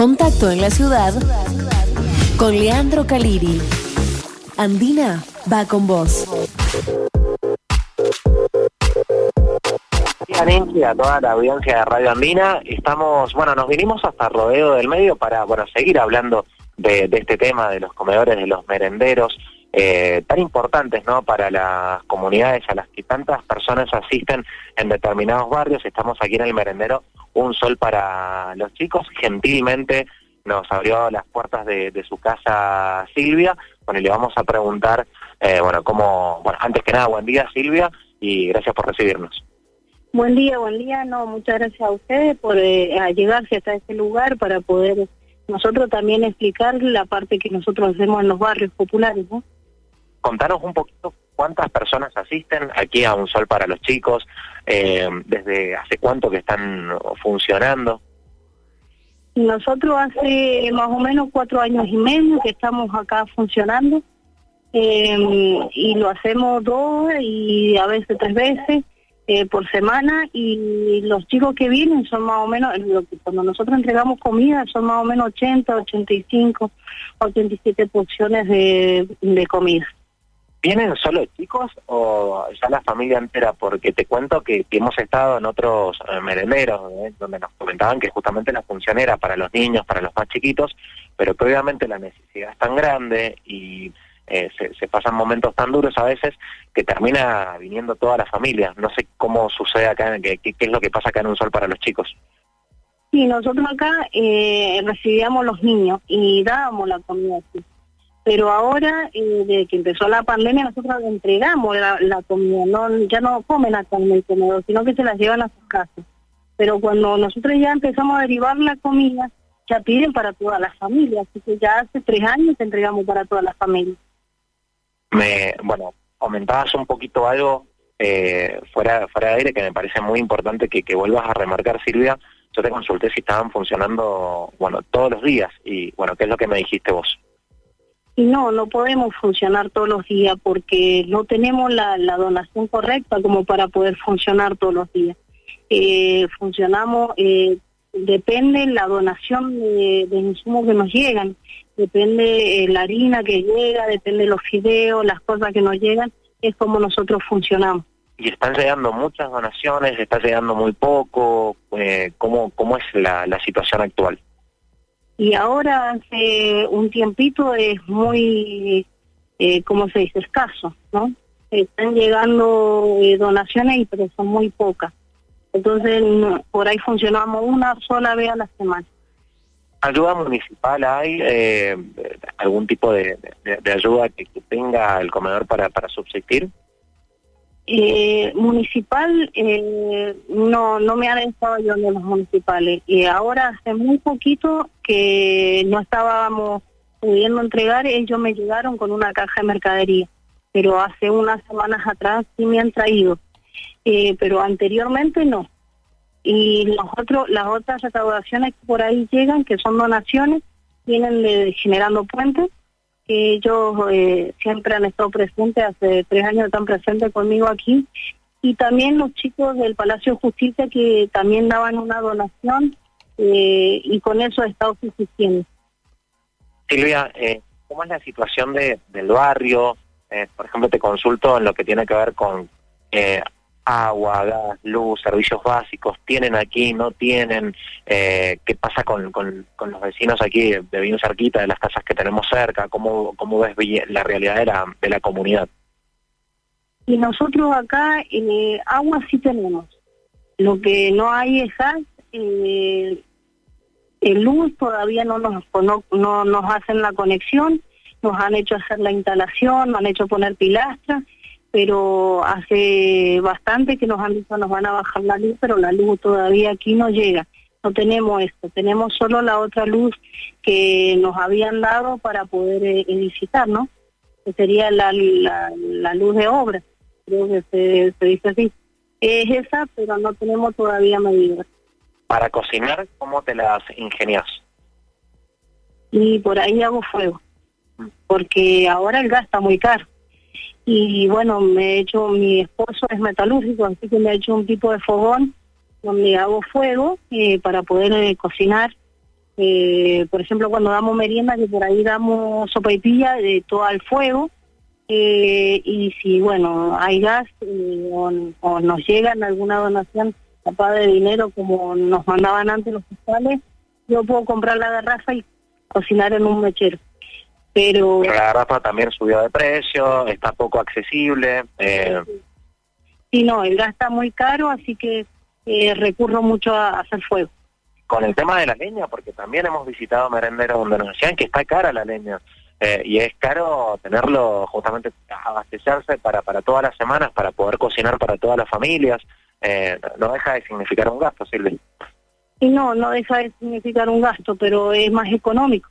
Contacto en la ciudad con Leandro Caliri. Andina va con vos. a toda la audiencia de Radio Andina. Estamos, bueno, nos vinimos hasta Rodeo del Medio para, bueno, seguir hablando de, este tema de los comedores, de los merenderos, eh, tan importantes, ¿no? Para las comunidades a las que tantas personas asisten en determinados barrios. Estamos aquí en el merendero Un Sol para los chicos. Gentilmente nos abrió las puertas de, su casa Silvia. Bueno, y le vamos a preguntar, eh, bueno, cómo, bueno, antes que nada, buen día Silvia y gracias por recibirnos. Buen día, buen día. No, muchas gracias a ustedes por eh, llegarse hasta este lugar para poder nosotros también explicar la parte que nosotros hacemos en los barrios populares. ¿no? Contanos un poquito cuántas personas asisten aquí a Un Sol para los Chicos, eh, desde hace cuánto que están funcionando. Nosotros hace más o menos cuatro años y medio que estamos acá funcionando eh, y lo hacemos dos y a veces tres veces. Eh, por semana y los chicos que vienen son más o menos, cuando nosotros entregamos comida son más o menos 80, 85, 87 porciones de comida. ¿Vienen solo chicos o ya la familia entera? Porque te cuento que, hemos estado en otros eh, merenderos ¿eh? donde nos comentaban que justamente la función era para los niños, para los más chiquitos, pero que obviamente la necesidad es tan grande y eh, se, pasan momentos tan duros a veces que termina viniendo toda la familia. No sé cómo sucede acá, qué, qué es lo que pasa acá en Un Sol para los chicos. Sí, nosotros acá eh, recibíamos los niños y dábamos la comida. Pero ahora, eh, desde que empezó la pandemia, nosotros entregamos la, comida. Ya no comen acá en el comedor, sino que se las llevan a sus casas. Pero cuando nosotros ya empezamos a derivar la comida, ya piden para toda la familia. Así que ya hace tres años entregamos para toda la familia me, bueno, comentabas un poquito algo eh, fuera, fuera de aire que me parece muy importante que, que vuelvas a remarcar, Silvia. Yo te consulté si estaban funcionando, bueno, todos los días y, bueno, ¿qué es lo que me dijiste vos? Y no, no podemos funcionar todos los días porque no tenemos la, la donación correcta como para poder funcionar todos los días. Eh, funcionamos, eh, depende la donación de, de insumos que nos llegan depende eh, la harina que llega, depende los fideos, las cosas que nos llegan, es como nosotros funcionamos. ¿Y están llegando muchas donaciones? ¿Está llegando muy poco? ¿cómo, ¿Cómo es la, la situación actual? Y ahora hace un tiempito es muy, eh, ¿cómo se dice?, escaso, ¿no? Están llegando eh, donaciones, pero son muy pocas. Entonces, por ahí funcionamos una sola vez a la semana. ¿Ayuda municipal hay? Eh, ¿Algún tipo de, ayuda que, tenga el comedor para, para subsistir? Eh, municipal, eh, no no me han estado ayudando los municipales. Y ahora hace muy poquito que no estábamos pudiendo entregar, ellos me llegaron con una caja de mercadería. Pero hace unas semanas atrás sí me han traído. Eh, pero anteriormente no y los otros, las otras recaudaciones que por ahí llegan, que son donaciones, vienen de Generando Puentes, que ellos eh, siempre han estado presentes, hace tres años están presentes conmigo aquí, y también los chicos del Palacio de Justicia que también daban una donación eh, y con eso ha estado suficiente. Silvia, eh, ¿cómo es la situación de, del barrio? por ejemplo, te consulto en lo que tiene que ver con agua, gas, luz, servicios básicos, tienen aquí, no tienen, eh, qué pasa con, los vecinos aquí de, bien cerquita de las casas que tenemos cerca, cómo, cómo ves la realidad de la, de la comunidad. Y nosotros acá eh, agua sí tenemos, lo que no hay es gas, eh, el luz todavía no nos, no, no nos hacen la conexión, nos han hecho hacer la instalación, nos han hecho poner pilastras, pero hace bastante que nos han dicho nos van a bajar la luz, pero la luz todavía aquí no llega. No tenemos esto, tenemos solo la otra luz que nos habían dado para poder eh, edificar, ¿no? Que sería la, la, luz de obra, creo que se, se dice así. Es esa, pero no tenemos todavía medidas. Para cocinar, ¿cómo te las ingenias? Y por ahí hago fuego, porque ahora el gas está muy caro y bueno, me he hecho, mi esposo es metalúrgico, así que me ha hecho un tipo de fogón donde hago fuego eh, para poder eh, cocinar Eh, por ejemplo, cuando damos merienda, que por ahí damos sopa y pilla de todo al fuego. Y si, bueno, hay gas o, o, nos llegan alguna donación capaz de dinero como nos mandaban antes los fiscales, yo puedo comprar la garrafa y cocinar en un mechero. Pero... La garrafa también subió de precio, está poco accesible. Eh... Sí, no, el gas está muy caro, así que eh, recurro mucho a hacer fuego. Con el tema de la leña, porque también hemos visitado merenderos donde nos decían que está cara la leña. Eh, y es caro tenerlo justamente abastecerse para, para todas las semanas, para poder cocinar para todas las familias. Eh, no deja de significar un gasto, Silvia. Y no, no deja de significar un gasto, pero es más económico.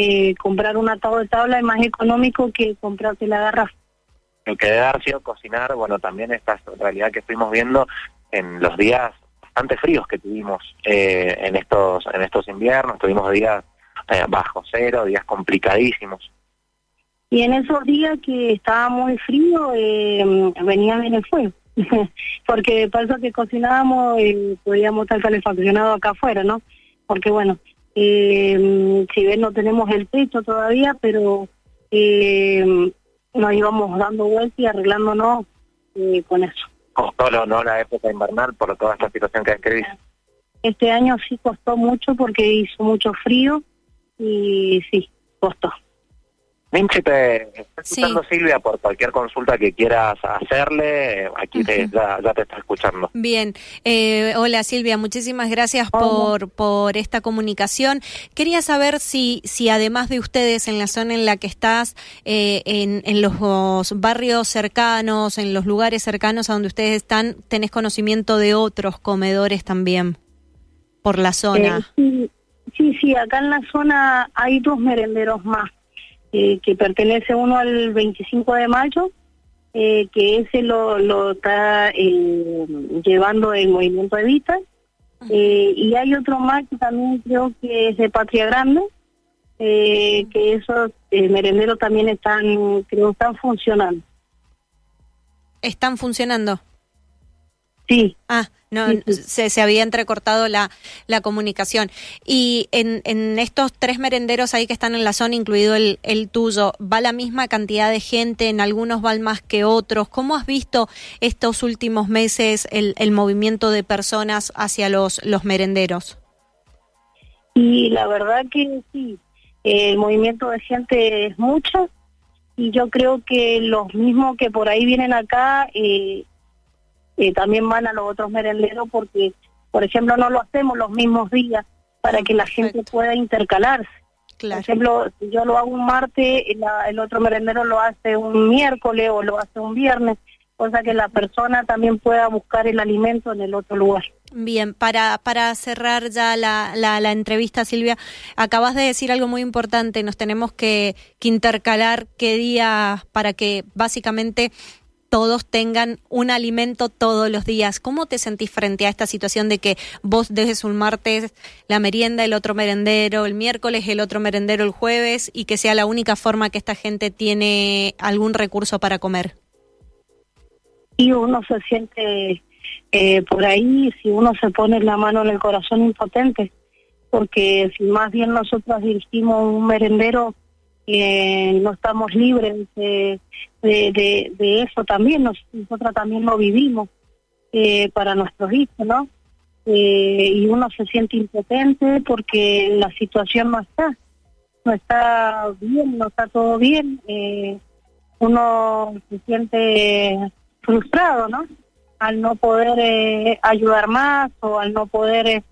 Eh, comprar un atado de tabla es más económico que comprarte la garrafa. Lo que debe haber sido cocinar, bueno, también esta realidad que estuvimos viendo en los días bastante fríos que tuvimos eh, en estos en estos inviernos, tuvimos días eh, bajo cero, días complicadísimos. Y en esos días que estaba muy frío, eh, venía bien el fuego. porque pasa que cocinábamos y podíamos estar calefaccionados acá afuera, ¿no? Porque bueno, eh, si ven no tenemos el techo todavía, pero eh, nos íbamos dando vueltas y arreglándonos eh, con eso. Costó no la época invernal por toda esta situación que describís. Este año sí costó mucho porque hizo mucho frío y sí, costó. Minchi, te está escuchando Silvia por cualquier consulta que quieras hacerle, aquí te, ya, ya, te está escuchando. Bien, eh, hola Silvia, muchísimas gracias por, por esta comunicación. Quería saber si, si además de ustedes en la zona en la que estás, eh, en, en los barrios cercanos, en los lugares cercanos a donde ustedes están, tenés conocimiento de otros comedores también por la zona. Eh, sí, sí, sí, acá en la zona hay dos merenderos más eh, que pertenece uno al 25 de mayo, eh, que ese lo, lo está eh, llevando el movimiento Evita, y hay otro más que también creo que es de Patria Grande, que esos merenderos también están, creo, están funcionando. ¿Están funcionando? Sí. Ah, no, sí, sí. Se, se, había entrecortado la, la comunicación. Y en, en, estos tres merenderos ahí que están en la zona, incluido el, el, tuyo, ¿va la misma cantidad de gente? ¿En algunos van más que otros? ¿Cómo has visto estos últimos meses el, el movimiento de personas hacia los, los merenderos? Y la verdad que sí, el movimiento de gente es mucho y yo creo que los mismos que por ahí vienen acá... Eh, eh, también van a los otros merenderos porque, por ejemplo, no lo hacemos los mismos días para que la gente pueda intercalarse. Claro. Por ejemplo, si yo lo hago un martes, la, el otro merendero lo hace un miércoles o lo hace un viernes, cosa que la persona también pueda buscar el alimento en el otro lugar. Bien, para, para cerrar ya la, la, la, entrevista, Silvia, acabas de decir algo muy importante, nos tenemos que, que intercalar qué día para que básicamente todos tengan un alimento todos los días. ¿Cómo te sentís frente a esta situación de que vos dejes un martes la merienda, el otro merendero el miércoles, el otro merendero el jueves y que sea la única forma que esta gente tiene algún recurso para comer? Y uno se siente eh, por ahí, si uno se pone la mano en el corazón impotente, porque si más bien nosotros dirigimos un merendero, eh, no estamos libres de, eso también, Nos, nosotros también lo vivimos eh, para nuestros hijos, ¿no? Eh, y uno se siente impotente porque la situación no está, no está bien, no está todo bien, eh, uno se siente frustrado, ¿no? Al no poder ayudar más o al no poder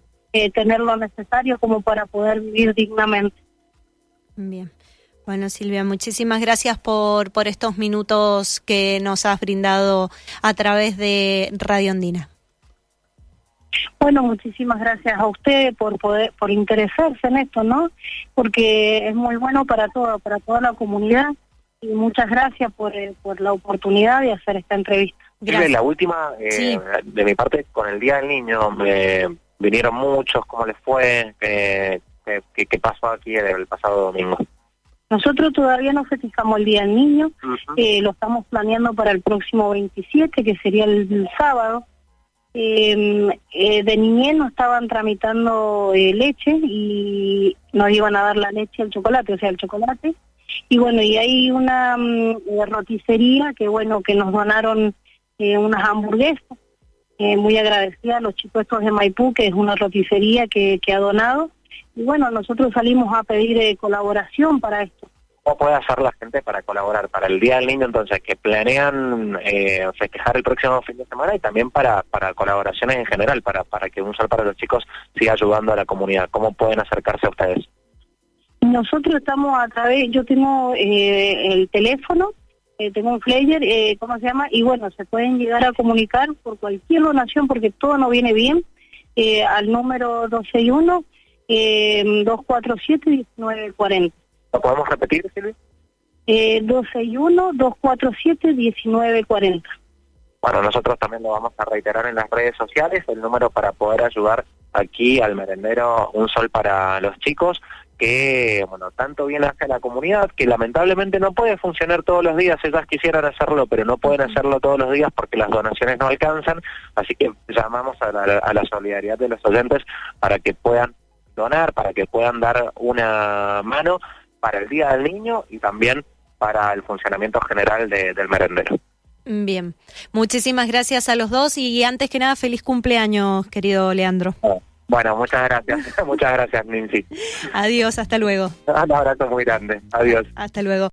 tener lo necesario como para poder vivir dignamente. Bien. Bueno, Silvia, muchísimas gracias por, por estos minutos que nos has brindado a través de Radio Andina. Bueno, muchísimas gracias a usted por poder, por interesarse en esto, ¿no? Porque es muy bueno para todo, para toda la comunidad y muchas gracias por, eh, por la oportunidad de hacer esta entrevista. Gracias. La última, eh, sí. de mi parte, con el Día del Niño, me vinieron muchos, ¿cómo les fue? ¿Qué, qué, qué pasó aquí el pasado domingo? Nosotros todavía no festejamos el Día del Niño, uh -huh. eh, lo estamos planeando para el próximo 27, que sería el, el sábado. eh, eh, de niñez nos estaban tramitando eh, leche y nos iban a dar la leche al chocolate, o sea, el chocolate. Y bueno, y hay una mm, roticería que bueno, que nos donaron unas hamburguesas. muy agradecida a los chicos estos de Maipú, que es una roticería que, que ha donado. Y bueno, nosotros salimos a pedir colaboración para esto. ¿Cómo puede hacer la gente para colaborar para el Día del Niño entonces que planean eh, festejar el próximo fin de semana y también para, para colaboraciones en general, para, para que un sol para los chicos siga ayudando a la comunidad? ¿Cómo pueden acercarse a ustedes? Nosotros estamos a través, yo tengo eh, el teléfono, eh, tengo un flyer, eh, ¿cómo se llama? Y bueno, se pueden llegar a comunicar por cualquier donación porque todo no viene bien eh, al número 261 eh, 247 1940. ¿Lo podemos repetir, Silvia? Eh, 261-247-1940. Bueno, nosotros también lo vamos a reiterar en las redes sociales, el número para poder ayudar aquí al merendero Un Sol para los chicos, que, bueno, tanto bien hace a la comunidad, que lamentablemente no puede funcionar todos los días, ellas quisieran hacerlo, pero no pueden hacerlo todos los días porque las donaciones no alcanzan, así que llamamos a la, a la solidaridad de los oyentes para que puedan donar, para que puedan dar una mano para el Día del Niño y también para el funcionamiento general del merendero. Bien, muchísimas gracias a los dos y antes que nada feliz cumpleaños, querido Leandro. Bueno, muchas gracias, muchas gracias Nancy. Adiós, hasta luego. Un abrazo muy grande, adiós. Hasta luego.